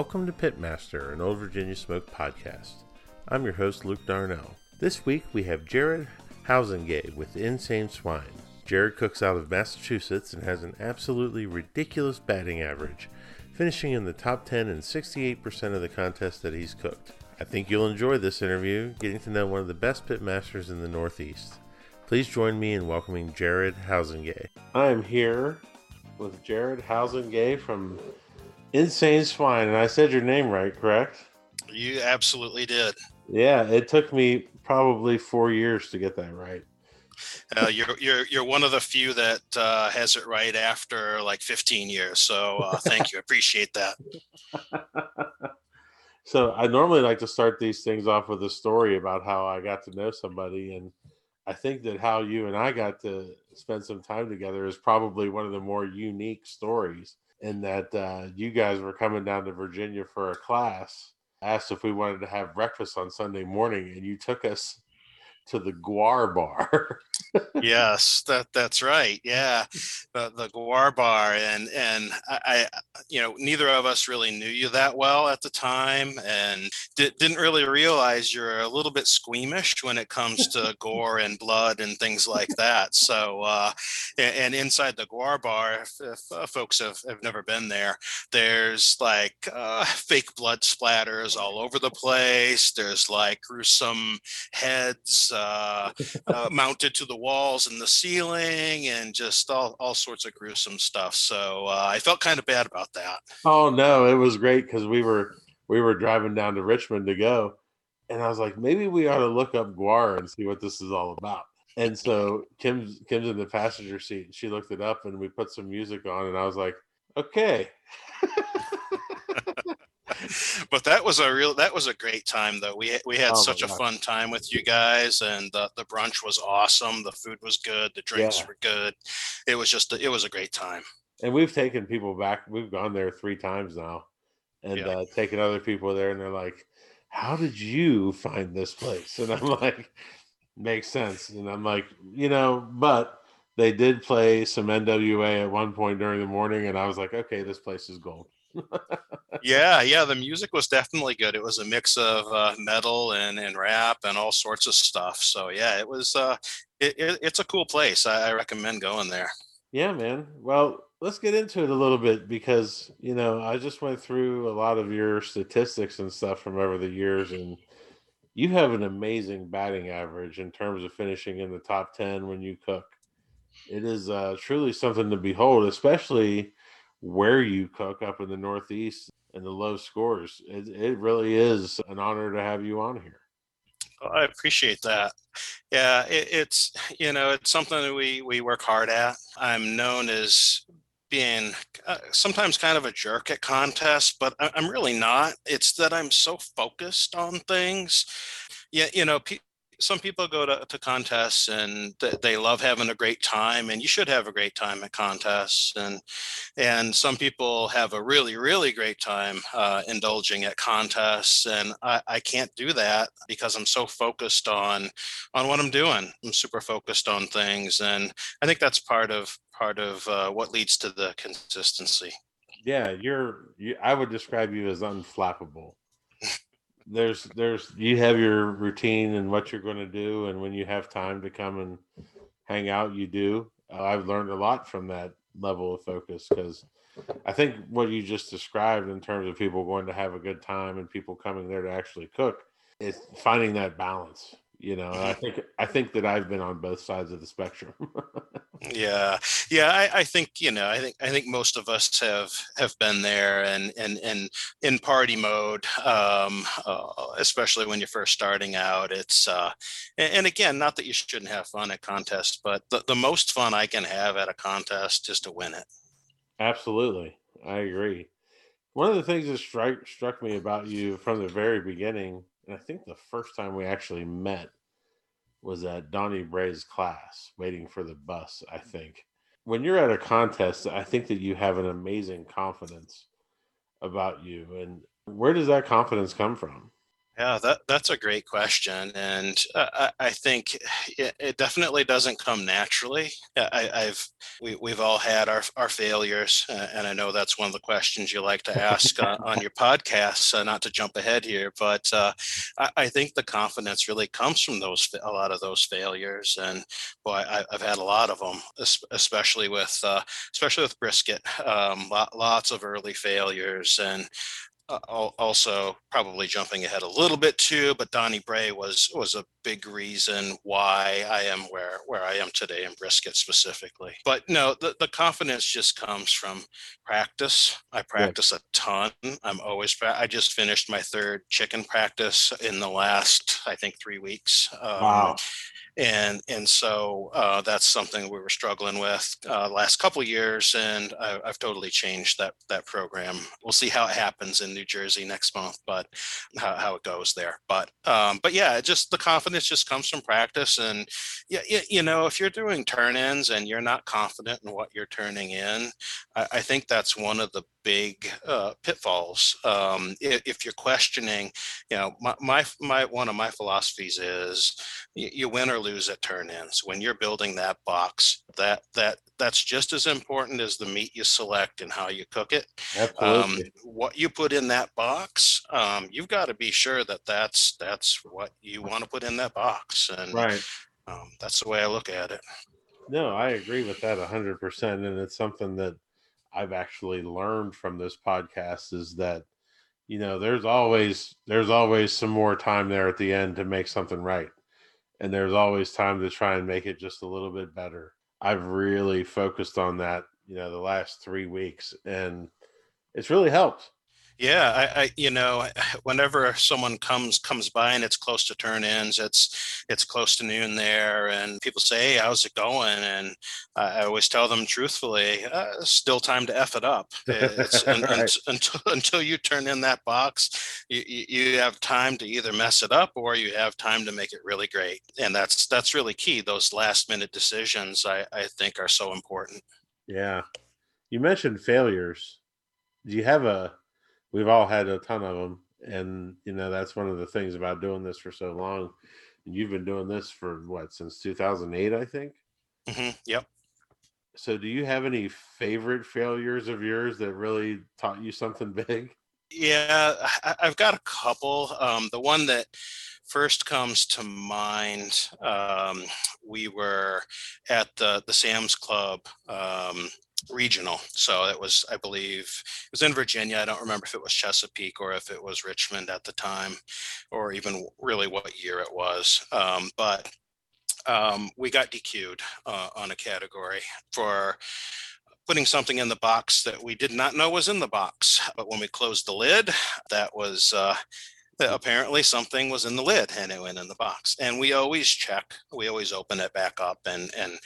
Welcome to Pitmaster, an Old Virginia Smoke podcast. I'm your host, Luke Darnell. This week we have Jared Housengay with Insane Swine. Jared cooks out of Massachusetts and has an absolutely ridiculous batting average, finishing in the top 10 in 68% of the contests that he's cooked. I think you'll enjoy this interview, getting to know one of the best pitmasters in the Northeast. Please join me in welcoming Jared Housengay. I am here with Jared Housengay from Insane Swine, and I said your name right, correct? You absolutely did. Yeah, it took me probably four years to get that right. Uh, you're you're you're one of the few that uh, has it right after like 15 years. So uh, thank you, appreciate that. so I normally like to start these things off with a story about how I got to know somebody, and I think that how you and I got to spend some time together is probably one of the more unique stories. In that uh, you guys were coming down to Virginia for a class, asked if we wanted to have breakfast on Sunday morning, and you took us to the GWAR Bar. yes, that that's right. Yeah, the the GWAR Bar, and and I, I, you know, neither of us really knew you that well at the time, and di- didn't really realize you're a little bit squeamish when it comes to gore and blood and things like that. So, uh, and, and inside the GWAR Bar, if, if uh, folks have, have never been there, there's like uh, fake blood splatters all over the place. There's like gruesome heads uh, uh, mounted to the walls and the ceiling, and just all, all sorts of gruesome stuff. So uh, I felt kind of bad about that. oh no, it was great because we were we were driving down to Richmond to go, and I was like, maybe we ought to look up GWAR and see what this is all about. And so Kim's Kim's in the passenger seat. She looked it up, and we put some music on, and I was like, okay. but that was a real that was a great time though we we had Oh such a fun time with you guys and the, the brunch was awesome the food was good the drinks Yeah. were good it was just a, it was a great time and we've taken people back. We've gone there three times now, and Yeah. uh, taken other people there, and they're like, "How did you find this place?" And I'm like, "Makes sense." And I'm like, you know, but they did play some NWA at one point during the morning, and I was like, "Okay, this place is gold." Yeah yeah the music was definitely good it was a mix of uh, metal and and rap and all sorts of stuff so yeah it was uh it, it, it's a cool place I, I recommend going there Yeah, man. Well, let's get into it a little bit because, you know, I just went through a lot of your statistics and stuff from over the years, and you have an amazing batting average in terms of finishing in the top 10 when you cook. It is uh, truly something to behold, especially where you cook up in the Northeast and the low scores. It, it really is an honor to have you on here. Well, I appreciate that. Yeah, it, it's you know it's something that we we work hard at. I'm known as being uh, sometimes kind of a jerk at contests, but I, I'm really not. It's that I'm so focused on things. Yeah, you know, pe- some people go to, to contests and th- they love having a great time, and you should have a great time at contests. And and some people have a really really great time uh, indulging at contests and I, I can't do that because i'm so focused on on what i'm doing i'm super focused on things and i think that's part of part of uh, what leads to the consistency Yeah, you're. You, I would describe you as unflappable. There's, there's. You have your routine and what you're going to do, and when you have time to come and hang out, you do. Uh, I've learned a lot from that level of focus because I think what you just described in terms of people going to have a good time and people coming there to actually cook is finding that balance. You know, I think I think that I've been on both sides of the spectrum. yeah yeah I, I think you know i think i think most of us have have been there and and and in party mode um uh, especially when you're first starting out it's uh and, and again not that you shouldn't have fun at contests but the, the most fun i can have at a contest is to win it Absolutely. I agree. One of the things that struck struck me about you from the very beginning, and I think the first time we actually met was at Donnie Bray's class, waiting for the bus, I think. When you're at a contest, I think that you have an amazing confidence about you. And where does that confidence come from? Yeah, that that's a great question, and uh, I, I think it, it, definitely doesn't come naturally. I, have we, we've all had our our failures, uh, and I know that's one of the questions you like to ask uh, on your podcast. Uh, not to jump ahead here, but uh, I, I, think the confidence really comes from those a lot of those failures, and boy, I, have had a lot of them, especially with uh, especially with brisket. Um, lots of early failures, and also probably jumping ahead a little bit too, but Donnie Bray was was a big reason why I am where where I am today in brisket specifically. But no, the, the confidence just comes from practice. I practice a ton. I'm always I just finished my third chicken practice in the last I think three weeks. Um, wow and and so uh, that's something we were struggling with uh, last couple years, and I, have totally changed that that program. We'll see how it happens in New Jersey next month, but how, how it goes there. But um, but yeah, just the confidence just comes from practice, and yeah, you, you know, if you're doing turn-ins and you're not confident in what you're turning in, I, I think that's one of the big uh, pitfalls. Um, if, if, you're questioning, you know, my, my, my, one of my philosophies is you, you win or lose at turn-ins. When you're building that box, that that that's just as important as the meat you select and how you cook it. Um, what you put in that box, um, you've got to be sure that that's that's what you want to put in that box, and right. Um, that's the way I look at it. No, I agree with that hundred percent, and it's something that I've actually learned from this podcast is that you know there's always there's always some more time there at the end to make something right and there's always time to try and make it just a little bit better i've really focused on that you know the last three weeks and it's really helped yeah, I, I, you know, whenever someone comes comes by and it's close to turn ins, it's it's close to noon there, and people say, "Hey, how's it going?" And I always tell them truthfully, uh, "Still time to f it up." It's right. until until you turn in that box, you, you have time to either mess it up or you have time to make it really great, and that's that's really key. Those last minute decisions, I I think, are so important. Yeah, you mentioned failures. Do you have a we've all had a ton of them and you know that's one of the things about doing this for so long and you've been doing this for what since 2008 i think mm-hmm. yep so do you have any favorite failures of yours that really taught you something big yeah I, have got a couple um, the one that first comes to mind um, we were at the the sam's club um, regional. So it was, I believe, it was in Virginia. I don't remember if it was Chesapeake or if it was Richmond at the time, or even really what year it was. Um, but um, we got DQ'd uh, on a category for putting something in the box that we did not know was in the box. But when we closed the lid, that was uh, apparently something was in the lid and it went in the box. And we always check, we always open it back up and and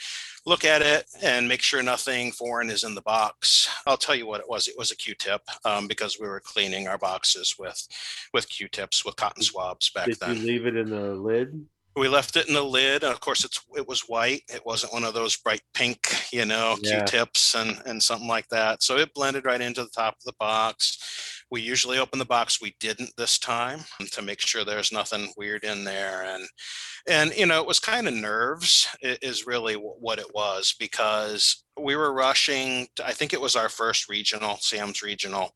look at it and make sure nothing foreign is in the box. I'll tell you what it was. It was a Q-tip um, because we were cleaning our boxes with with Q-tips with cotton swabs back Did then. Did you leave it in the lid? We left it in the lid. Of course, it's it was white. It wasn't one of those bright pink, you know, yeah. Q-tips and and something like that. So it blended right into the top of the box we usually open the box. We didn't this time to make sure there's nothing weird in there. And, and, you know, it was kind of nerves is really what it was because we were rushing. I think it was our first regional, Sam's regional,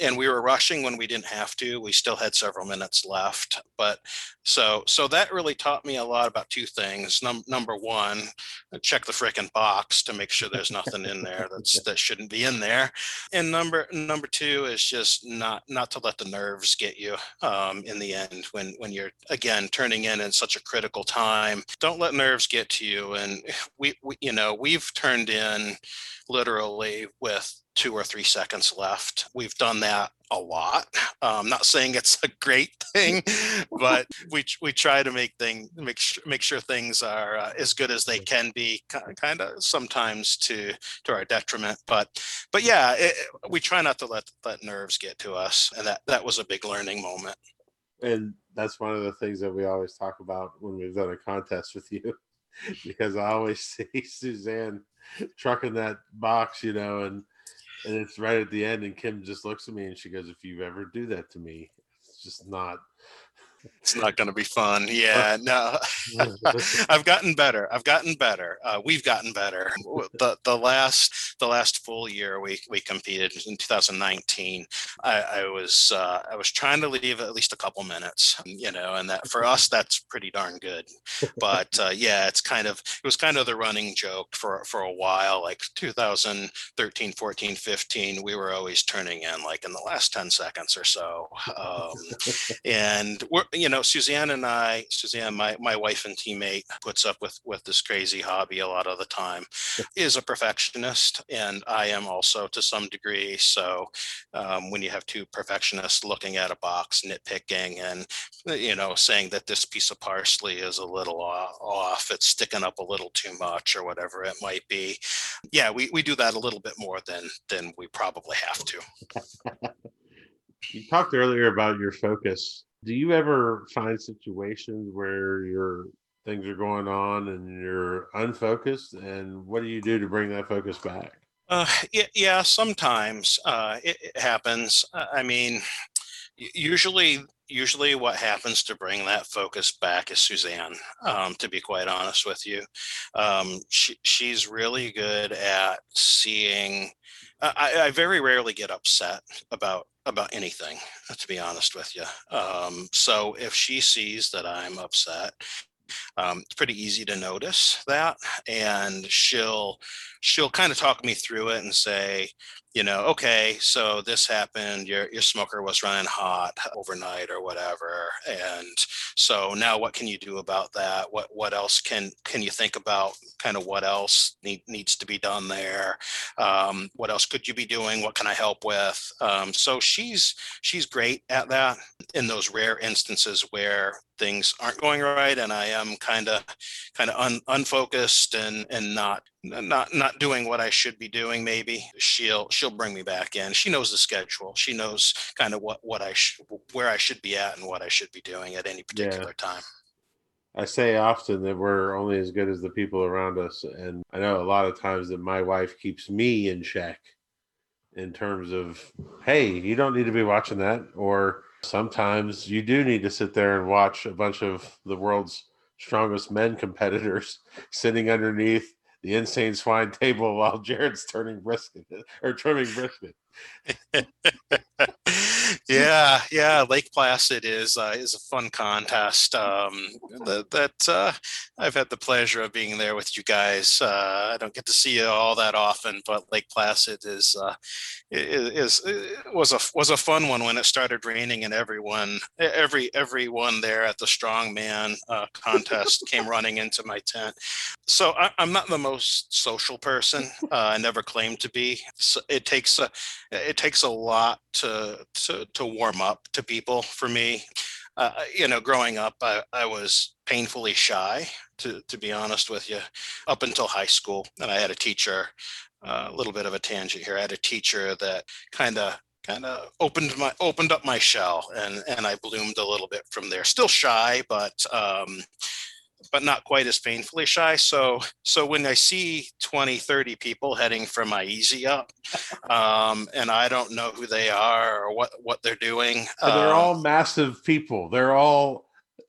and we were rushing when we didn't have to. We still had several minutes left, but so so that really taught me a lot about two things. Num- number one, check the frickin' box to make sure there's nothing in there that's that shouldn't be in there, and number number two is just not not to let the nerves get you um, in the end when when you're again turning in in such a critical time. Don't let nerves get to you, and we, we you know we've turned in in literally with two or three seconds left. We've done that a lot. Um, not saying it's a great thing, but we we try to make thing make sure make sure things are uh, as good as they can be. Kind of sometimes to to our detriment, but but yeah, it, we try not to let let nerves get to us, and that that was a big learning moment. And that's one of the things that we always talk about when we've done a contest with you, because I always see Suzanne trucking that box, you know, and and it's right at the end, and Kim just looks at me and she goes, "If you ever do that to me, it's just not." It's not going to be fun. Yeah, no, I've gotten better. I've gotten better. Uh, we've gotten better. The the last the last full year we we competed in 2019. I, I was uh, I was trying to leave at least a couple minutes, you know, and that for us that's pretty darn good. But uh, yeah, it's kind of it was kind of the running joke for for a while. Like 2013, 14, 15, we were always turning in like in the last 10 seconds or so. Um, and we're you know Suzanne and I, Suzanne, my my wife and teammate, puts up with with this crazy hobby a lot of the time, is a perfectionist, and I am also to some degree. So um, when you have two perfectionists looking at a box, nitpicking, and you know saying that this piece of parsley is a little off, it's sticking up a little too much, or whatever it might be, yeah, we we do that a little bit more than than we probably have to. you talked earlier about your focus do you ever find situations where your things are going on and you're unfocused? And what do you do to bring that focus back? Uh, yeah, yeah sometimes uh, it, it, happens. I mean usually usually what happens to bring that focus back is suzanne um, to be quite honest with you. Um, she, she's really good at seeing I, I very rarely get upset about about anything, to be honest with you. Um, so if she sees that I'm upset, um, it's pretty easy to notice that, and she'll she'll kind of talk me through it and say, you know, okay, so this happened, your your smoker was running hot overnight or whatever. And so now what can you do about that? What what else can can you think about kind of what else need, needs to be done there? Um, what else could you be doing? What can I help with? Um, so she's she's great at that in those rare instances where things aren't going right and I am kind of kind of un, unfocused and and not not not doing what I should be doing maybe. She'll she'll bring me back in. She knows the schedule. She knows kind of what what I sh- where I should be at and what I should be doing at any particular yeah. time. I say often that we're only as good as the people around us and I know a lot of times that my wife keeps me in check in terms of hey you don't need to be watching that or sometimes you do need to sit there and watch a bunch of the world's strongest men competitors sitting underneath the insane swine table while Jared's turning brisket or trimming brisket. yeah, yeah. Lake Placid is uh, is a fun contest. Um, that, that uh, I've had the pleasure of being there with you guys. Uh, I don't get to see you all that often, but Lake Placid is uh, is, is was a was a fun one when it started raining and everyone every everyone there at the strongman uh, contest came running into my tent. So I, am not the most social person. Uh, I never claimed to be. So it takes a it takes a lot to to to warm up to people for me. Uh, you know, growing up, I, I was painfully shy, to, to be honest with you, up until high school. And I had a teacher, uh, a little bit of a tangent here. I had a teacher that kind of kind of opened my opened up my shell and and I bloomed a little bit from there. Still shy, but um, but not quite as painfully shy. So, so when I see 20, 30 people heading for my easy up, um, and I don't know who they are or what, what they're doing. they're um, all massive people. They're all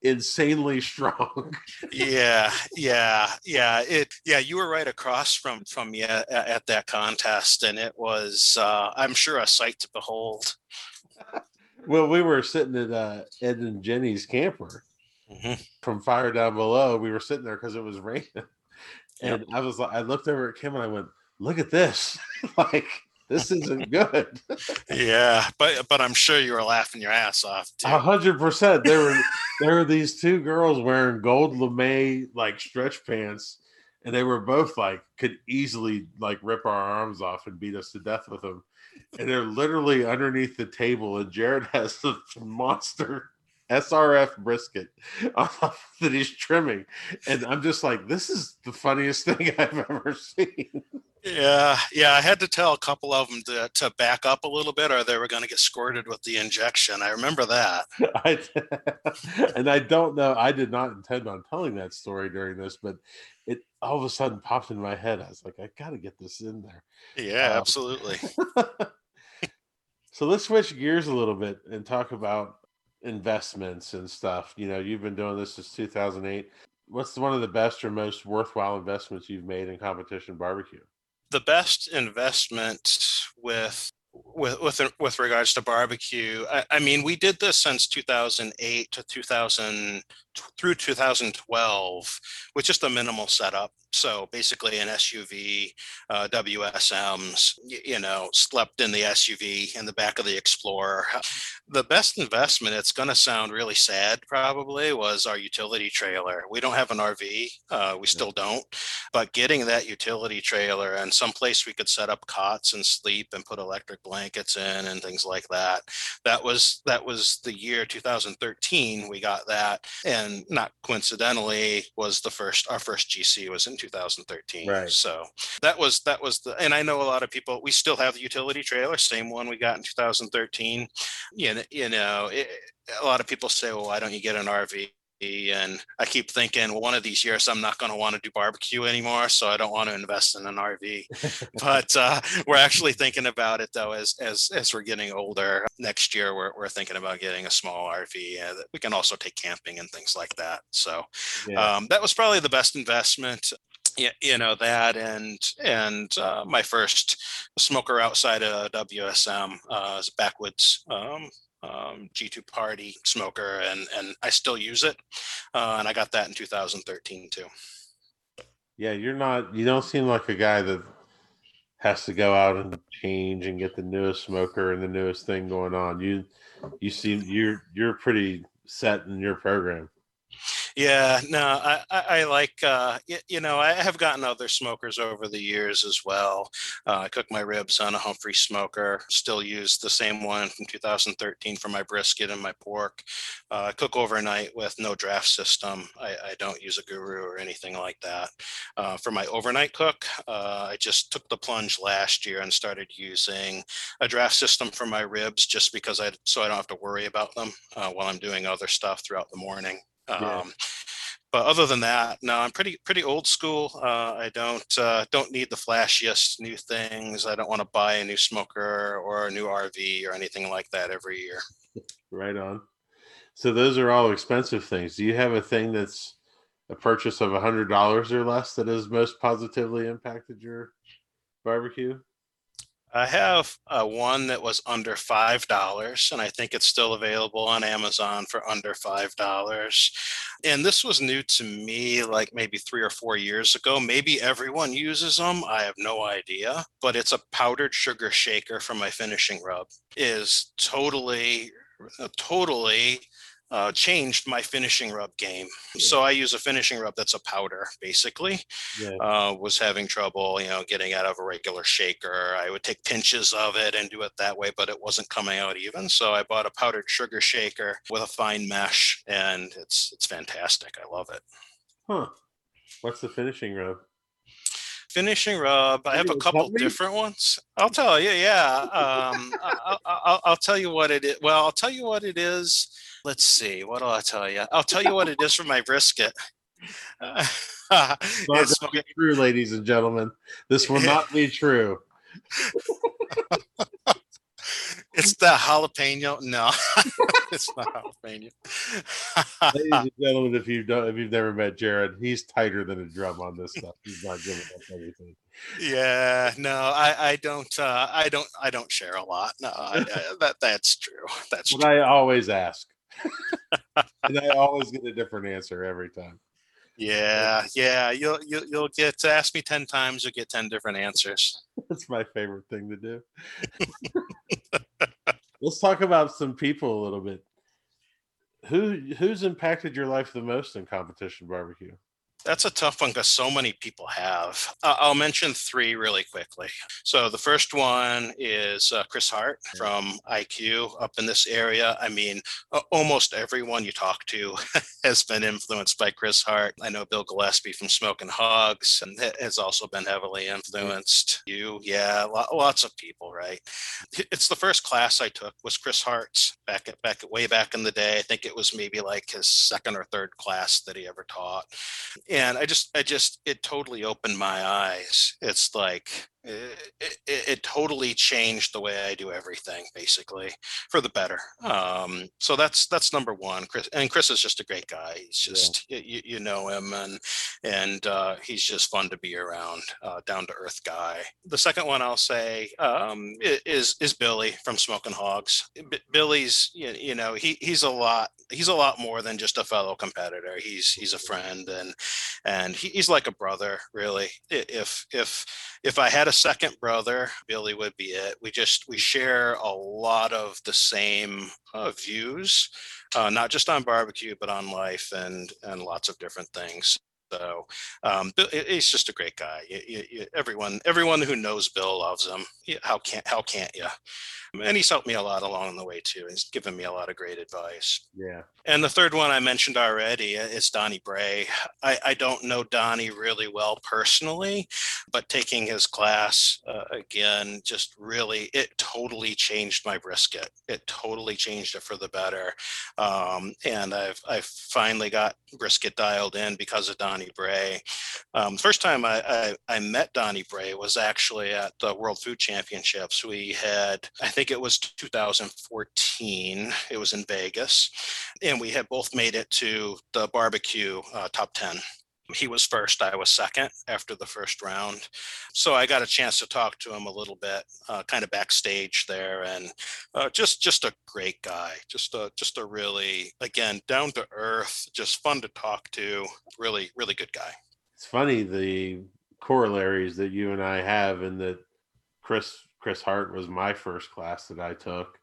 insanely strong. yeah, yeah, yeah. It, yeah, you were right across from, from me at, at that contest. And it was, uh, I'm sure a sight to behold. well, we were sitting at uh, Ed and Jenny's camper mm-hmm. from fire down below. We were sitting there because it was raining, and yep. I was like, I looked over at Kim and I went, "Look at this! like this isn't good." yeah, but but I'm sure you were laughing your ass off. A hundred percent. There were there were these two girls wearing gold lame like stretch pants. And they were both like could easily like rip our arms off and beat us to death with them and they're literally underneath the table and jared has the monster SRF brisket that he's trimming. And I'm just like, this is the funniest thing I've ever seen. Yeah, yeah. I had to tell a couple of them to, to back up a little bit or they were going to get squirted with the injection. I remember that. I, and I don't know, I did not intend on telling that story during this, but it all of a sudden popped in my head. I was like, I got to get this in there. Yeah, um, absolutely. so let's switch gears a little bit and talk about investments and stuff. You know, you've been doing this since 2008. What's one of the best or most worthwhile investments you've made in competition barbecue? The best investment with with with with regards to barbecue, I, I mean, we did this since 2008 to 2000 through 2012 with just a minimal setup. So basically, an SUV, uh, WSMs, you, know, slept in the SUV in the back of the Explorer. The best investment, it's going to sound really sad probably, was our utility trailer. We don't have an RV, uh, we still don't, but getting that utility trailer and someplace we could set up cots and sleep and put electric blankets in and things like that. That was that was the year 2013 we got that and not coincidentally was the first our first GC was in 2013 Right. so that was that was the and I know a lot of people we still have the utility trailer same one we got in 2013 you know you know it, a lot of people say well why don't you get an RV and I keep thinking well, one of these years I'm not going to want to do barbecue anymore so I don't want to invest in an RV but uh, we're actually thinking about it though as as as we're getting older next year we're, we're thinking about getting a small rv uh, that we can also take camping and things like that so Yeah. um, that was probably the best investment you, you know that and and uh, my first smoker outside of wsm uh, is a backwoods um, um, G2 party smoker and and I still use it uh, and I got that in 2013 too. yeah, you're not. You don't seem like a guy that has to go out and change and get the newest smoker and the newest thing going on. You you seem you're you're pretty set in your program. Yeah, no, I, I, like, uh, you know, I have gotten other smokers over the years as well. Uh, I cook my ribs on a Humphrey smoker, still use the same one from 2013 for my brisket and my pork. Uh, I cook overnight with no draft system. I, I don't use a guru or anything like that. Uh, for my overnight cook, uh, I just took the plunge last year and started using a draft system for my ribs just because I, so I don't have to worry about them uh, while I'm doing other stuff throughout the morning. Yeah. Um, but other than that, no, I'm pretty pretty old school. Uh, I don't uh, don't need the flashiest new things. I don't want to buy a new smoker or a new RV or anything like that every year. Right on. So those are all expensive things. Do you have a thing that's a purchase of a hundred dollars or less that has most positively impacted your barbecue? I have uh, one that was under five dollars, and I think it's still available on Amazon for under five dollars. And this was new to me, like maybe three or four years ago. Maybe everyone uses them. I have no idea. But it's a powdered sugar shaker for my finishing rub. Is totally, totally uh, changed my finishing rub game. So I use a finishing rub that's a powder, basically Yeah. uh, was having trouble, you know, getting out of a regular shaker. I would take pinches of it and do it that way, but it wasn't coming out even. So I bought a powdered sugar shaker with a fine mesh, and it's it's fantastic. I love it. Huh. What's the finishing rub? Finishing rub. I have a couple different ones. I'll tell you. Yeah. Um, I, I, I'll, I'll tell you what it is. Well, I'll tell you what it is. Let's see. What do I tell you? I'll tell you what it is for my brisket. Not It's- true, ladies and gentlemen. This will not be true. It's the jalapeno. No, it's not jalapeno. Ladies and gentlemen, if you don't, if you've never met Jared, he's tighter than a drum on this stuff. He's not giving up anything. yeah, no, I, I don't, uh, I don't, I don't share a lot. No, I, I, that that's true. That's what true. I always ask, and I always get a different answer every time. Yeah, yeah. You'll you'll you'll get ask me ten times, you'll get ten different answers. That's my favorite thing to do. Let's talk about some people a little bit. Who who's impacted your life the most in competition barbecue? That's a tough one because so many people have. Uh, I'll mention three really quickly. So the first one is uh, Chris Hart from IQ up in this area. I mean, uh, almost everyone you talk to has been influenced by Chris Hart. I know Bill Gillespie from Smoking Hogs and ha- has also been heavily influenced. You, yeah, lo- lots of people, right? It's the first class I took was Chris Hart's back at back way back in the day. I think it was maybe like his second or third class that he ever taught and I just, I just, it totally opened my eyes. It's like it, it, it, totally changed the way I do everything, basically, for the better. Um, so that's that's number one. Chris and Chris is just a great guy. He's just yeah. you, you know him, and and uh, he's just fun to be around. Uh, down to earth guy. The second one I'll say um, is is Billy from Smoking Hogs. B- Billy's you, you know he he's a lot he's a lot more than just a fellow competitor. He's he's a friend and and he, he's like a brother really. If if if I had a second brother, Billy would be it. We just we share a lot of the same uh, views, uh, not just on barbecue, but on life and and lots of different things. So um, he's just a great guy. You, you, you, everyone, everyone who knows Bill loves him. How can't how can't you? And he's helped me a lot along the way too. He's given me a lot of great advice. Yeah. And the third one I mentioned already uh, is Donnie Bray. I, I don't know Donnie really well personally, but taking his class uh, again just really it totally changed my brisket. It totally changed it for the better. Um, and I've I've finally got brisket dialed in because of Donnie Bray. Um, first time I, I I met Donnie Bray was actually at the World Food Championships. We had I think it was 2014. It was in Vegas. And we had both made it to the barbecue uh, top 10 he was first i was second after the first round so i got a chance to talk to him a little bit uh, kind of backstage there and uh, just just a great guy just a just a really again down to earth just fun to talk to really really good guy it's funny the corollaries that you and i have and that chris Chris Hart was my first class that I took.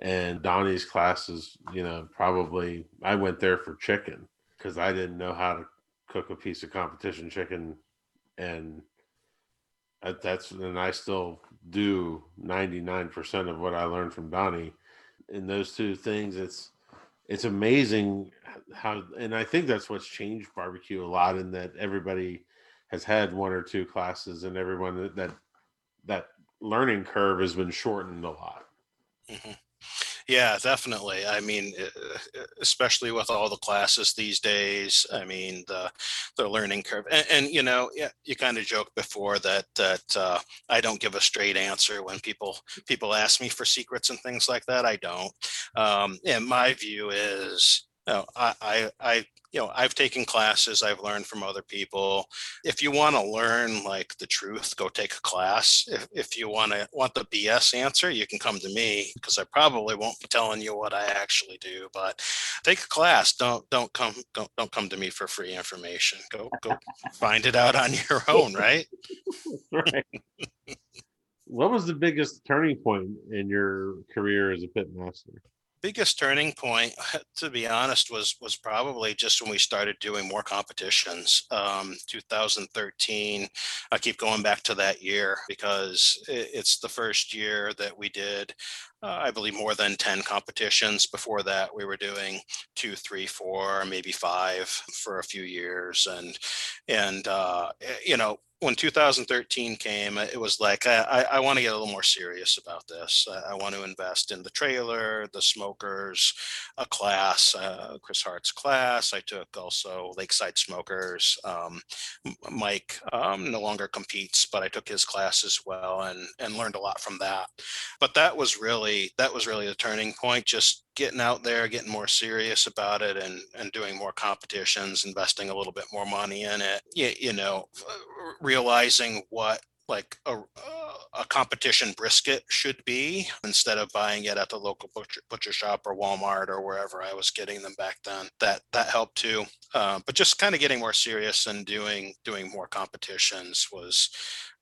And Donnie's class is, you know, probably I went there for chicken because I didn't know how to cook a piece of competition chicken. And that's, and I still do 99% of what I learned from Donnie. In those two things, it's, it's amazing how, and I think that's what's changed barbecue a lot in that everybody has had one or two classes and everyone that, that, that learning curve has been shortened a lot. Mm-hmm. Yeah, definitely. I mean, especially with all the classes these days. I mean, the the learning curve, and, and you know, yeah, you kind of joked before that that uh, I don't give a straight answer when people people ask me for secrets and things like that. I don't. Um, and my view is, know, I, I I you know i've taken classes i've learned from other people. If you want to learn like the truth go take a class. If, if you want to want the bs answer you can come to me because i probably won't be telling you what i actually do but take a class. Don't don't come don't, don't come to me for free information. Go go find it out on your own right? Right. What was the biggest turning point in your career as a pit master biggest turning point, to be honest, was was probably just when we started doing more competitions. Um, 2013. I keep going back to that year because it, it's the first year that we did. Uh, I believe more than 10 competitions. Before that, we were doing two, three, four, maybe five for a few years. And, and, uh, eh, you know, when 2013 came, it was like I, I, I want to get a little more serious about this. I, I, want to invest in the trailer, the smokers, a class, uh, Chris Hart's class. I took also Lakeside Smokers. Um, Mike um, no longer competes, but I took his class as well and and learned a lot from that. But that was really that was really the turning point. Just getting out there, getting more serious about it, and and doing more competitions, investing a little bit more money in it. You, you know, realizing what like a, a competition brisket should be instead of buying it at the local butcher, butcher shop or Walmart or wherever I was getting them back then. That that helped too. Uh, but just kind of getting more serious and doing doing more competitions was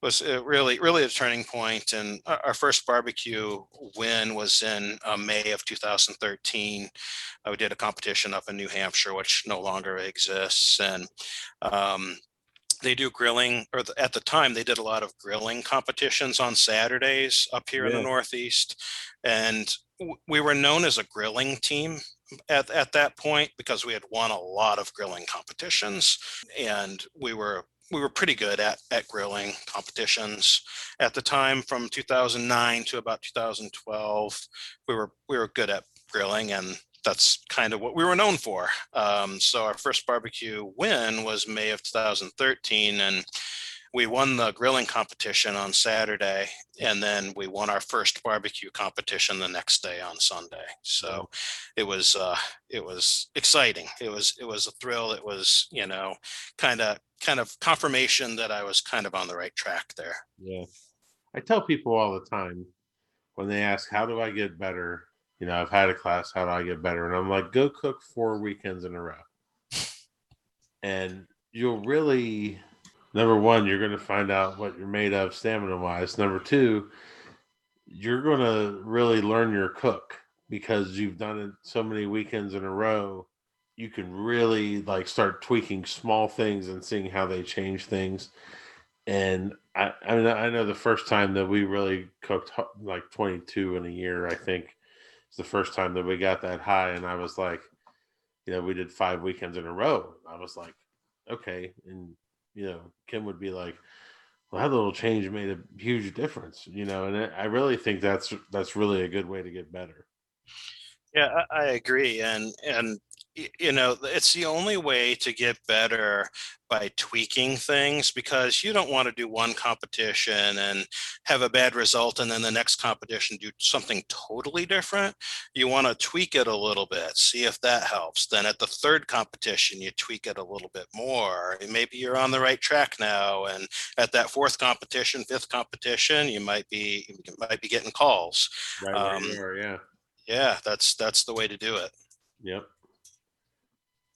was really really a turning point and our first barbecue win was in uh, may of 2013 uh, we did a competition up in new hampshire which no longer exists and um, they do grilling or at the time they did a lot of grilling competitions on saturdays up here yeah. in the northeast and we were known as a grilling team at, at that point because we had won a lot of grilling competitions and we were we were pretty good at, at grilling competitions at the time from 2009 to about 2012 we were we were good at grilling and that's kind of what we were known for. Um, so our first barbecue win was May of 2013, and we won the grilling competition on Saturday, and then we won our first barbecue competition the next day on Sunday. So it was uh, it was exciting. It was it was a thrill. It was you know kind of kind of confirmation that I was kind of on the right track there. Yeah. I tell people all the time when they ask, How do I get better? You know, I've had a class, how do I get better? And I'm like, Go cook four weekends in a row. And you'll really, number one, you're going to find out what you're made of stamina wise. Number two, you're going to really learn your cook because you've done it so many weekends in a row. You can really like start tweaking small things and seeing how they change things. And I, I mean, I know the first time that we really cooked like 22 in a year, I think it's the first time that we got that high. And I was like, you know, we did five weekends in a row. I was like, okay. And, you know, Kim would be like, well, that little change made a huge difference, you know, and I really think that's, that's really a good way to get better. Yeah, I, I agree, and and you know it's the only way to get better by tweaking things because you don't want to do one competition and have a bad result and then the next competition do something totally different. You want to tweak it a little bit, see if that helps. Then at the third competition, you tweak it a little bit more. and Maybe you're on the right track now, and at that fourth competition, fifth competition, you might be you might be getting calls. Right. Um, are, yeah. Yeah, that's that's the way to do it. Yep.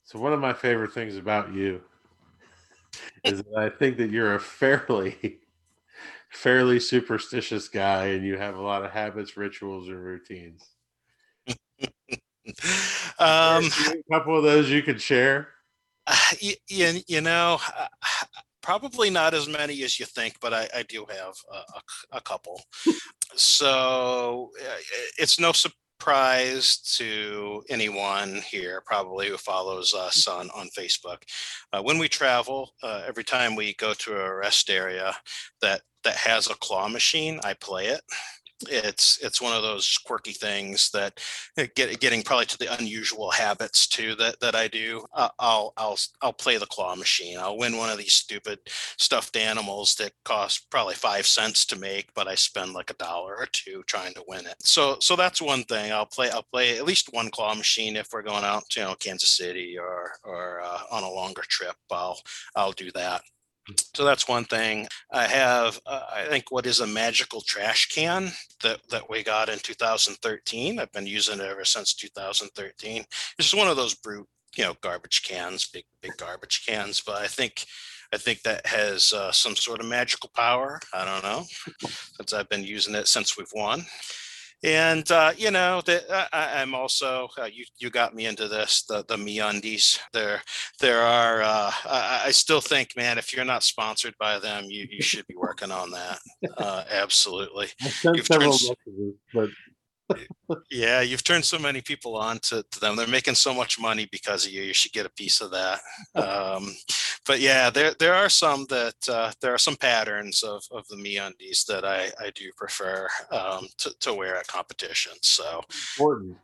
So one of my favorite things about you is that I think that you're a fairly fairly superstitious guy and you have a lot of habits, rituals, and routines. Um, a couple of those you could share. you, you, you know, uh, probably not as many as you think, but I, I do have a couple. so uh, it's no surprise to anyone here, probably who follows us on, on Facebook. Uh, when we travel, uh, every time we go to a rest area that that has a claw machine, I play it. It's it's one of those quirky things that uh, get, getting probably to the unusual habits too that that I do. Uh, I'll I'll I'll play the claw machine. I'll win one of these stupid stuffed animals that cost probably five cents to make, but I spend like a dollar or two trying to win it. So so that's one thing. I'll play I'll play at least one claw machine if we're going out to you know Kansas City or or uh, on a longer trip. I'll I'll do that. So that's one thing. I have, uh, I think, what is a magical trash can that that we got in 2013. I've been using it ever since 2013. It's one of those brute, you know, garbage cans, big big garbage cans. But I think, I think that has uh, some sort of magical power. I don't know, since I've been using it since we've won. And uh, you know that I, I'm also uh, you you got me into this the the MeUndies. There there are uh, I, I still think man if you're not sponsored by them you you should be working on that. Uh, absolutely. You've turned messages, but Yeah, you've turned so many people on to, to them. They're making so much money because of you. You should get a piece of that. Um, but yeah, there there are some that uh, there are some patterns of of the MeUndies that I I do prefer um, to to wear at competitions. So important.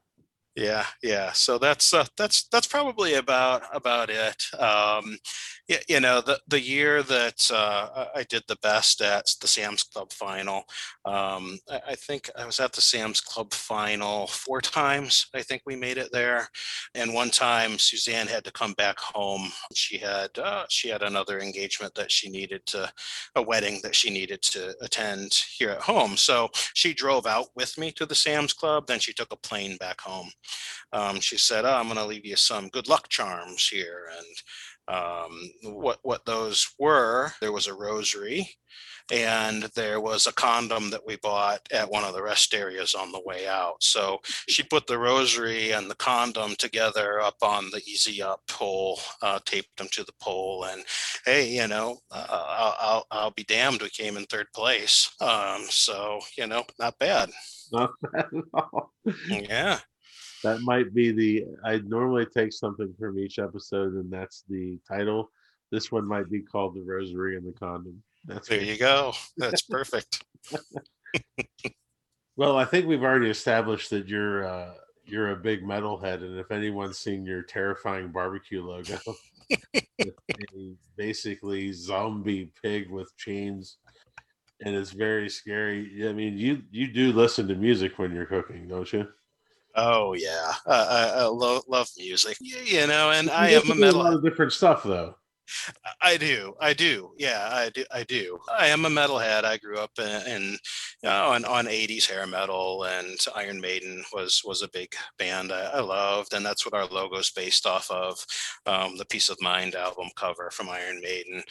Yeah, yeah. So that's uh, that's that's probably about about it. Um, yeah, you know, the the year that uh, I I did the best at the Sam's Club final, um, I, I think I was at the Sam's Club final four times. I think we made it there, and one time Suzanne had to come back home. She had uh, she had another engagement that she needed to, a wedding that she needed to attend here at home. So she drove out with me to the Sam's Club. Then she took a plane back home um, she said, oh, I'm going to leave you some good luck charms here. And um, what, what those were, there was a rosary and there was a condom that we bought at one of the rest areas on the way out. So she put the rosary and the condom together up on the easy up pole, uh, taped them to the pole. And hey, you know, uh, I'll, I'll, I'll be damned. We came in third place. Um, so, you know, not bad. Not bad at all. Yeah. That might be the. I normally take something from each episode, and that's the title. This one might be called "The Rosary and the Condom." That's There you go. That's perfect. Well, I think we've already established that you're uh, you're a big metalhead, and if anyone's seen your terrifying barbecue logo, a basically zombie pig with chains, and it's very scary. I mean, you you do listen to music when you're cooking, don't you? Oh yeah, uh, I, I love love music. Y- You know, and I You am a metal. lot of different stuff, though. I do. I do. Yeah, I do. I do. I am a metalhead. I grew up in, in you know, on, on 80s hair metal and Iron Maiden was was a big band I, I loved. And that's what our logo is based off of. Um, the Piece of Mind album cover from Iron Maiden.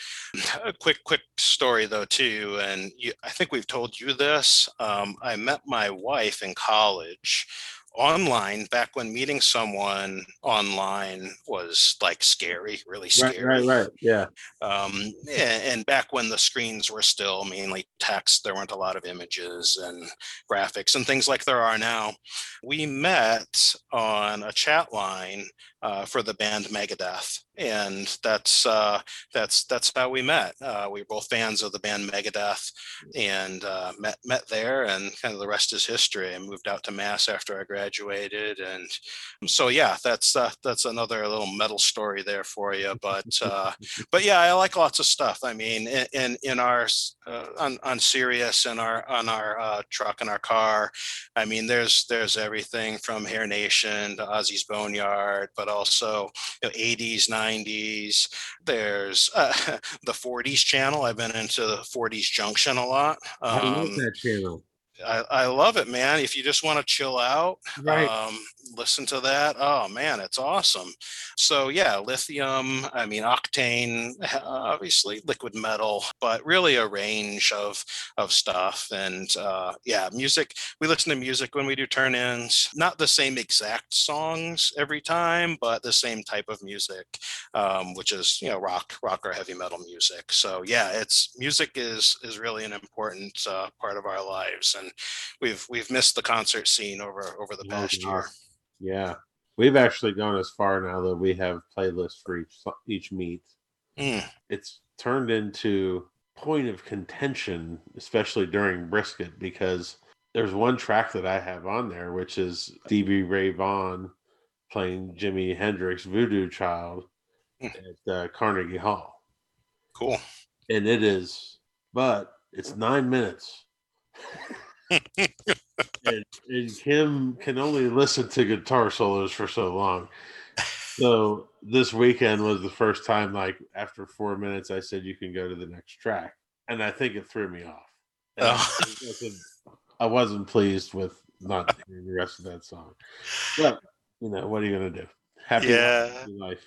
A quick, quick story though, too. And you, I think we've told you this. Um, I met my wife in college online back when meeting someone online was like scary, really scary right. Yeah. um, and back when the screens were still mainly text, there weren't a lot of images and graphics and things like there are now. We met on a chat line uh, for the band Megadeth, and that's uh, that's that's how we met. Uh, we were both fans of the band Megadeth, and uh, met met there, and kind of the rest is history. I moved out to Mass after I graduated, and so yeah, that's uh, that's another little metal story there for you. But uh, but yeah, I like lots of stuff. I mean, in in, in our uh, on on Sirius and our on our truck and our car, I mean, there's there's everything from Hair Nation to Ozzy's Boneyard, but also you know, 80s, 90s. There's uh, the 40s channel. I've been into the 40s Junction a lot. I love Um, that channel. I, I love it, man. If you just want to chill out, Right. um, listen to that. Oh man, it's awesome. So yeah, lithium. I mean, octane. Obviously, liquid metal, but really a range of of stuff. And uh, yeah, music. We listen to music when we do turn-ins. Not the same exact songs every time, but the same type of music, um, which is you know rock, rock or heavy metal music. So yeah, it's music is is really an important uh, part of our lives, and we've we've missed the concert scene over over the Oh, past year. Yeah. We've actually gone as far now that we have playlists for each each meet. Mm, It's turned into point of contention, especially during brisket, because there's one track that I have on there, which is Stevie Ray Vaughan playing Jimi Hendrix Voodoo Child Hmm. at uh, Carnegie Hall. cool. And it is, but it's nine minutes. and, and Kim can only listen to guitar solos for so long. So this weekend was the first time, like after four minutes, I said you can go to the next track, and I think it threw me off. And oh. I, Oh. wasn't, I wasn't pleased with not hearing the rest of that song. But you know, what are you gonna do? Happy Yeah. happy life.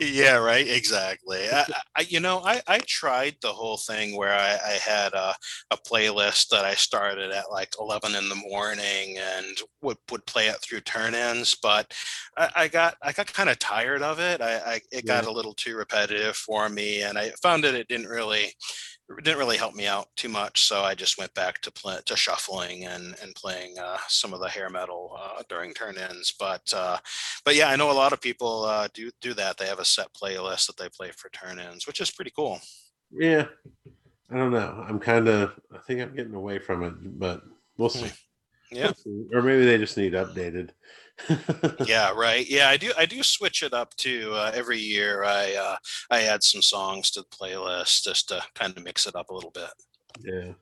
Yeah right exactly I, I you know i i tried the whole thing where i i had a, a playlist that i started at like 11 in the morning and would would play it through turn-ins but i, I got i got kind of tired of it i, I it got Yeah. a little too repetitive for me and i found that it didn't really it didn't really help me out too much so i just went back to play, to shuffling and and playing uh, some of the hair metal uh, during turn-ins but uh but yeah, I know a lot of people uh, do do that. They have a set playlist that they play for turn-ins, which is pretty cool. Yeah, I don't know. I'm kind of. I think I'm getting away from it, but we'll see. Yeah. We'll see. Or maybe they just need updated. Yeah, right. Yeah, I do. I do switch it up too. Uh, every year, I uh, I add some songs to the playlist just to kind of mix it up a little bit. Yeah.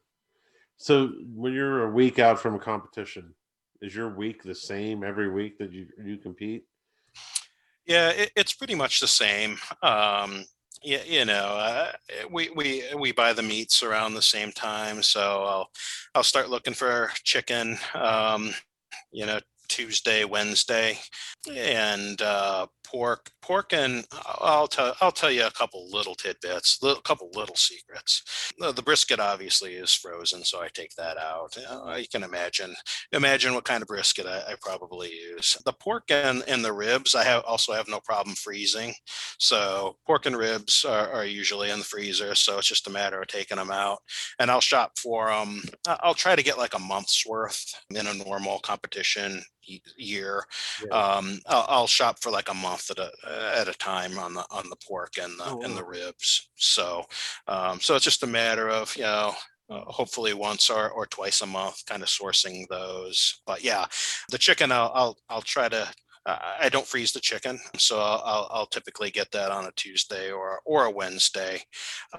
So when you're a week out from a competition, is your week the same every week that you you compete? Yeah, it, it's pretty much the same. Um, yeah, you know, uh, we we we buy the meats around the same time, so I'll I'll start looking for chicken. Um, you know, Tuesday, Wednesday, and uh, pork. Pork, and I'll tell I'll tell you a couple little tidbits, a couple little secrets. The, the brisket obviously is frozen, so I take that out. Uh, you can imagine imagine what kind of brisket I, I probably use. The pork and, and the ribs, I have also have no problem freezing. So pork and ribs are, are usually in the freezer, so it's just a matter of taking them out. And I'll shop for them. I'll try to get like a month's worth in a normal competition year. Yeah. Um, I'll, I'll shop for like a month at a at a time on the on the pork and the Oh, and the ribs. So um, so it's just a matter of you know uh, hopefully once or, or twice a month, kind of sourcing those. But yeah, the chicken, I'll, I'll, I'll try to I don't freeze the chicken, so I'll, I'll typically get that on a Tuesday or or a Wednesday,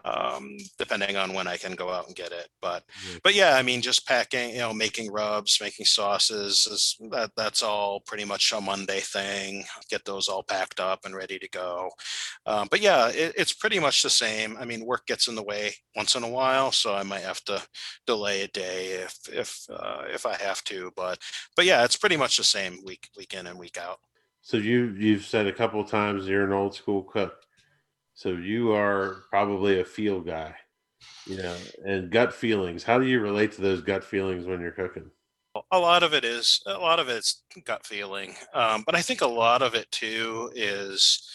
um, depending on when I can go out and get it. But yeah. but yeah, I mean, just packing, you know, making rubs, making sauces is that that's all pretty much a Monday thing. Get those all packed up and ready to go. Um, but yeah, it, it's pretty much the same. I mean, work gets in the way once in a while, so I might have to delay a day if if uh, if I have to. But but yeah, it's pretty much the same week week in and week out. So you you've said a couple of times you're an old school cook. So you are probably a feel guy, you know, and gut feelings. How do you relate to those gut feelings when you're cooking? A lot of it is a lot of it's gut feeling, um, but I think a lot of it too is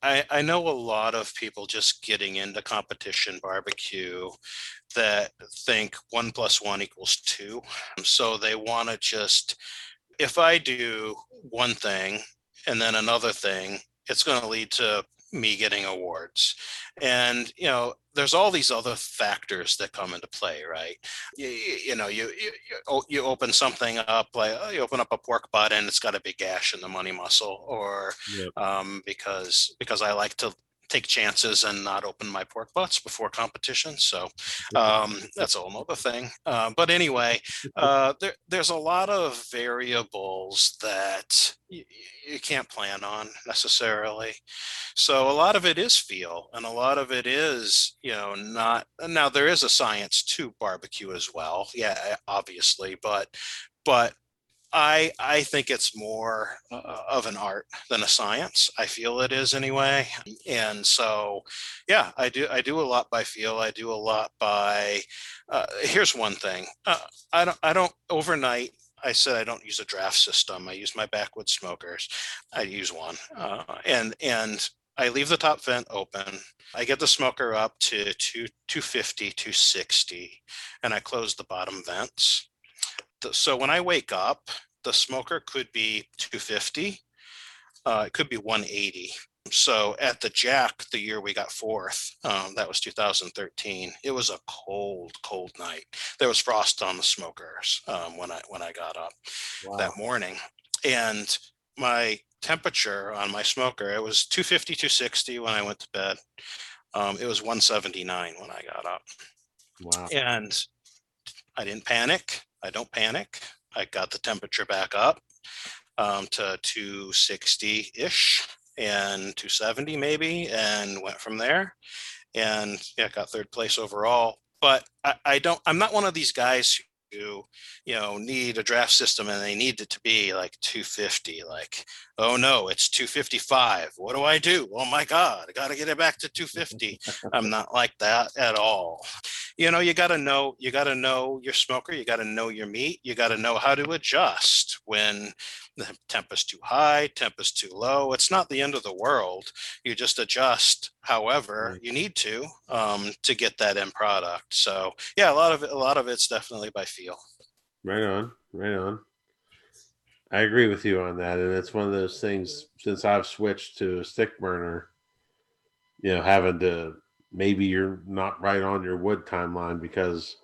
I, I know a lot of people just getting into competition barbecue that think one plus one equals two. So they want to just, if I do one thing and then another thing, it's going to lead to me getting awards. And, you know, there's all these other factors that come into play, right? You, you know, you, you, you open something up, like oh, you open up a pork butt and it's got a big gash in the money muscle, or yep. um, because because I like to take chances and not open my pork butts before competition. So um, that's a whole other thing. Uh, but anyway, uh, there, there's a lot of variables that you, you can't plan on necessarily. So a lot of it is feel, and a lot of it is, you know, not. Now there is a science to barbecue as well. Yeah, obviously, but but I I think it's more uh, of an art than a science. I feel it is anyway, and so yeah, I do I do a lot by feel. I do a lot by. Uh, here's one thing. Uh, I don't I don't overnight. I said I don't use a draft system. I use my backwood smokers. I use one, uh, and and I leave the top vent open. I get the smoker up to two, 250, 260, and I close the bottom vents so when I wake up, the smoker could be 250. Uh, it could be 180. So at the Jack, the year we got fourth, um, that was 2013. It was a cold, cold night. There was frost on the smokers um, when I when I got up wow. that morning, and my temperature on my smoker it was 250, 260 when I went to bed. Um, it was 179 when I got up. Wow. And I didn't panic. I don't panic. I got the temperature back up um, to 260 ish and 270 maybe, and went from there. And yeah, got third place overall. But I, I don't. I'm not one of these guys who you know need a draft system and they need it to be like 250 like oh no it's 255 what do i do? Oh my god i got to get it back to 250 i'm not like that at all. You know you got to know you got to know your smoker you got to know your meat you got to know how to adjust when the temp is too high temp is too low. It's not the end of the world. You just adjust however you need to um, to get that end product. So yeah a lot of it a lot of it's definitely by feel. Right on right on i agree with you on that and it's one of those things since i've switched to a stick burner you know having to maybe you're not right on your wood timeline because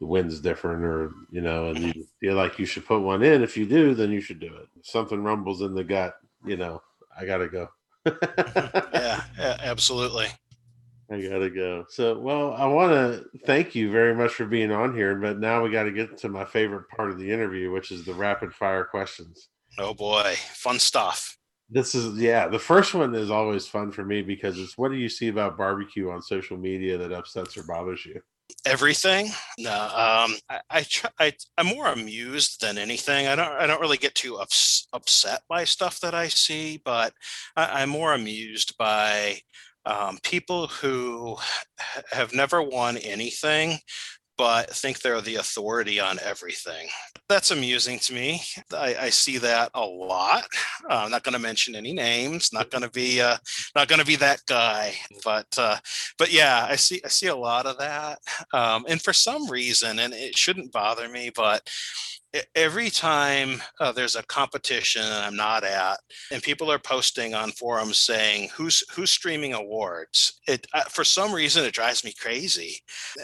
the wind's different or you know and you feel like you should put one in. If you do then you should do it. If something rumbles in the gut you know i gotta go. Yeah, yeah absolutely i gotta go so well i want to thank you very much for being on here but now we got to get to my favorite part of the interview which is the rapid fire questions oh boy fun stuff this is yeah. The first one is always fun for me because it's what do you see about barbecue on social media that upsets or bothers you? Everything. No, um, I, I, try, I I'm more amused than anything. I don't I don't really get too ups, upset by stuff that I see, but I, I'm more amused by um, people who have never won anything but think they're the authority on everything. That's amusing to me. I, I see that a lot. Uh, I'm not going to mention any names. Not going to be uh, not going to be that guy. But uh, but yeah, I see I see a lot of that. Um, and for some reason, and it shouldn't bother me, but every time uh, there's a competition and I'm not at, and people are posting on forums saying who's who's streaming awards, it uh, for some reason it drives me crazy.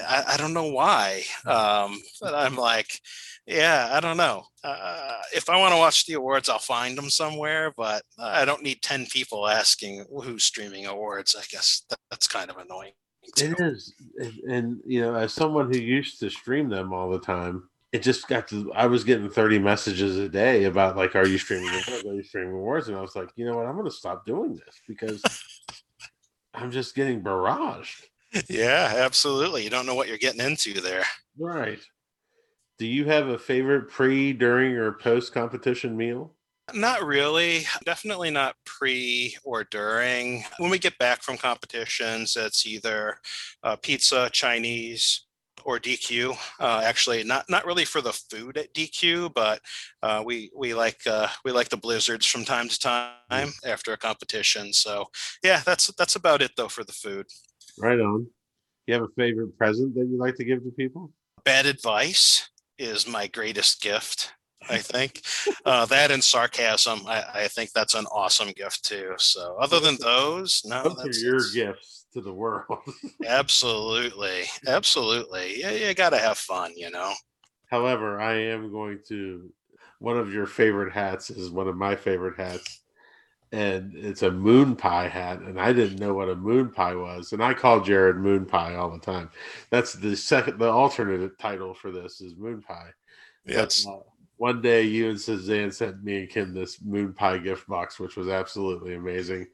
I, I don't know why, um, but I'm like, yeah, I don't know. Uh, if I want to watch the awards, I'll find them somewhere, but I don't need ten people asking who's streaming awards. I guess that, that's kind of annoying. too. It is, and, and you know, as someone who used to stream them all the time, it just got to. I was getting thirty messages a day about like, "Are you streaming awards? Are you streaming awards?" And I was like, you know what? I'm going to stop doing this because I'm just getting barraged. Yeah, absolutely. You don't know what you're getting into there. Right. Do you have a favorite pre, during, or post competition meal? Not really. Definitely not pre or during. When we get back from competitions, it's either uh, pizza, Chinese, or DQ. Uh, actually, not not really for the food at DQ, but uh, we we like uh, we like the blizzards from time to time after a competition. So yeah, that's that's about it though for the food. Right on. You have a favorite present that you like to give to people? Bad advice is my greatest gift. I think uh, that and sarcasm. I, I think that's an awesome gift too. So other than those, no, Those are your gifts to the world. absolutely, absolutely. Yeah, you got to have fun, you know. However, I am going to. One of your favorite hats is one of my favorite hats, and it's a moon pie hat. And I didn't know what a moon pie was, and I call Jared Moon Pie all the time. That's the second, the alternate title for this is Moon Pie. But, Yes. uh, one day, you and Suzanne sent me and Kim this moon pie gift box, which was absolutely amazing.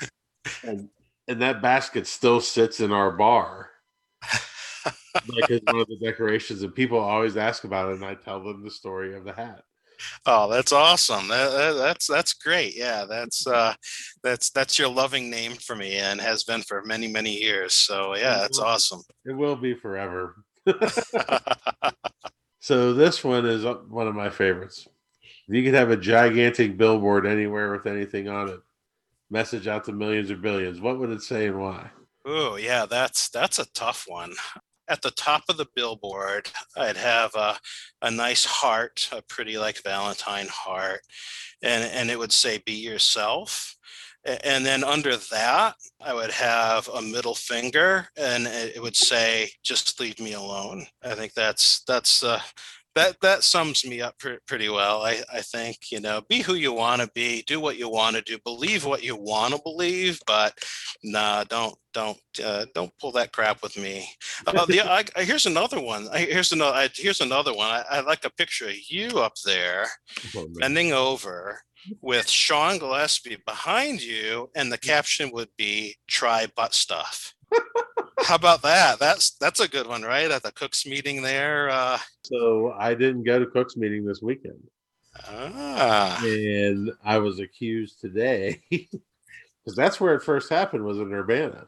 and and that basket still sits in our bar. like it's one of the decorations, and people always ask about it, and I tell them the story of the hat. Oh, that's awesome. That, that- that's that's great. Yeah, that's uh, that's that's your loving name for me and has been for many many years. So yeah, that's awesome. It will be forever. So this one is uh, one of my favorites. You could have a gigantic billboard anywhere with anything on it, message out to millions or billions, what would it say and why? Oh yeah, that's that's a tough one. At the top of the billboard, I'd have a, a nice heart, a pretty like Valentine heart, and and it would say "Be yourself." And then under that, I would have a middle finger, and it would say "Just leave me alone." I think that's that's uh, that that sums me up pre- pretty well. I I think you know, be who you want to be, do what you want to do, believe what you want to believe, but nah, don't don't uh, don't pull that crap with me. Uh, the, I, I- here's another one. I, here's another. I, here's another one. I, I like a picture of you up there Oh, bending over with Sean Gillespie behind you, and the caption would be "Try butt stuff." How about that? That's that's a good one, right? At the Cooks meeting there. Uh, So I didn't go to Cook's meeting this weekend, ah, and I was accused today because that's where it first happened was in Urbana,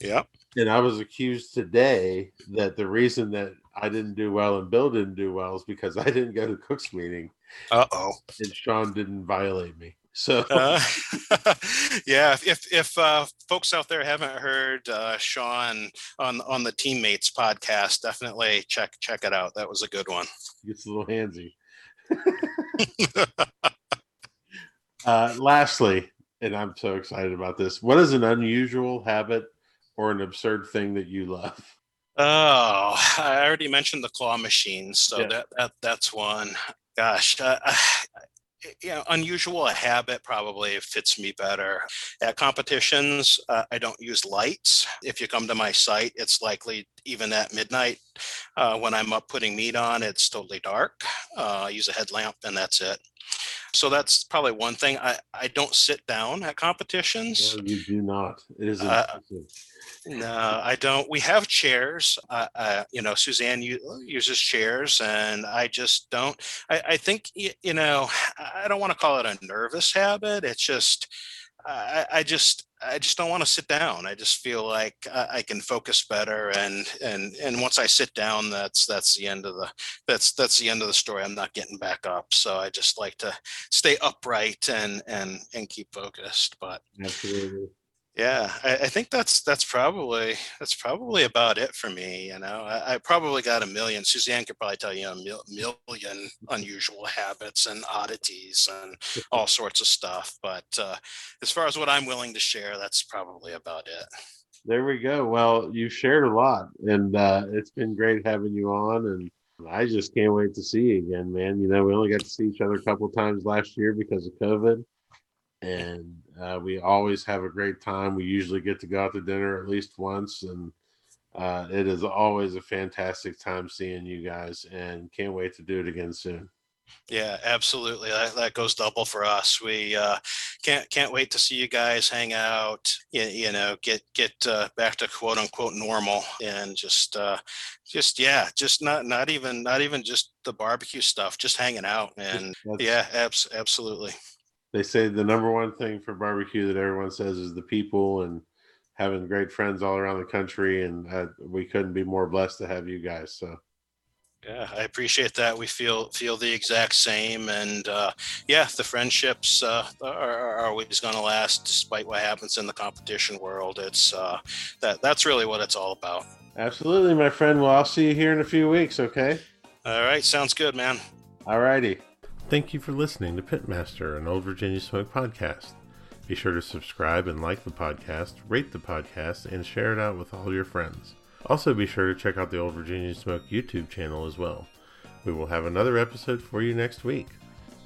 yep. and I was accused today that the reason that I didn't do well and Bill didn't do well is because I didn't go to Cook's meeting Uh oh. and Sean didn't violate me. So Uh, yeah, if if, uh, folks out there haven't heard uh, Sean on on the Teammates podcast, definitely check check it out. That was a good one. gets a little handsy. uh, lastly, and I'm so excited about this. What is an unusual habit or an absurd thing that you love? Oh, I already mentioned the claw machine, so Yeah. that that that's one. Gosh, uh, uh, you know, unusual a habit probably fits me better. At competitions, uh, I don't use lights. If you come to my site, it's likely even at midnight uh, when I'm up putting meat on, it's totally dark. Uh, I use a headlamp and that's it. So that's probably one thing. I, I don't sit down at competitions. No, you do not. It is Uh. No, I don't. We have chairs. Uh, uh, you know, Suzanne uses chairs, and I just don't. I, I think you know. I don't want to call it a nervous habit. It's just, I, I just, I just don't want to sit down. I just feel like I, I can focus better, and and and once I sit down, that's that's the end of the that's that's the end of the story. I'm not getting back up. So I just like to stay upright and and and keep focused. But Absolutely. Yeah, I, I think that's that's probably that's probably about it for me. You know, I, I probably got a million. Suzanne could probably tell you a mil, million unusual habits and oddities and all sorts of stuff. But uh, as far as what I'm willing to share, that's probably about it. There we go. Well, you've shared a lot, and uh, it's been great having you on. And I just can't wait to see you again, man. You know, we only got to see each other a couple times last year because of COVID and uh, we always have a great time. We usually get to go out to dinner at least once, and uh, it is always a fantastic time seeing you guys, and can't wait to do it again soon. Yeah, absolutely. That, that goes double for us. We uh, can't can't wait to see you guys hang out. You, you know, get get uh, back to quote unquote normal, and just uh, just yeah, just not not even not even just the barbecue stuff, just hanging out. And That's, yeah, abs- absolutely they say the number one thing for barbecue that everyone says is the people and having great friends all around the country and uh, we couldn't be more blessed to have you guys so. Yeah i appreciate that. We feel feel the exact same and uh, yeah the friendships uh, are, are, always going to last despite what happens in the competition world. It's uh, that that's really what it's all about. Absolutely my friend. Well i'll see you here in a few weeks okay? All right sounds good man. All righty Thank you for listening to Pitmaster, an Old Virginia Smoke podcast. Be sure to subscribe and like the podcast, rate the podcast, and share it out with all your friends. Also, be sure to check out the Old Virginia Smoke YouTube channel as well. We will have another episode for you next week.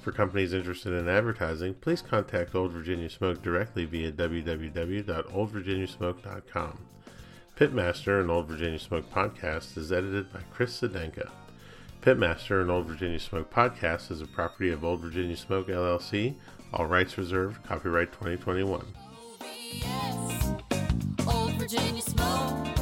For companies interested in advertising, please contact Old Virginia Smoke directly via www.oldvirginiasmoke.com. Pitmaster, an Old Virginia Smoke podcast, is edited by Chris Sedenka. Pitmaster, an Old Virginia Smoke podcast, is a property of Old Virginia Smoke LLC. All rights reserved. Copyright 2021. Yes, Old Virginia Smoke.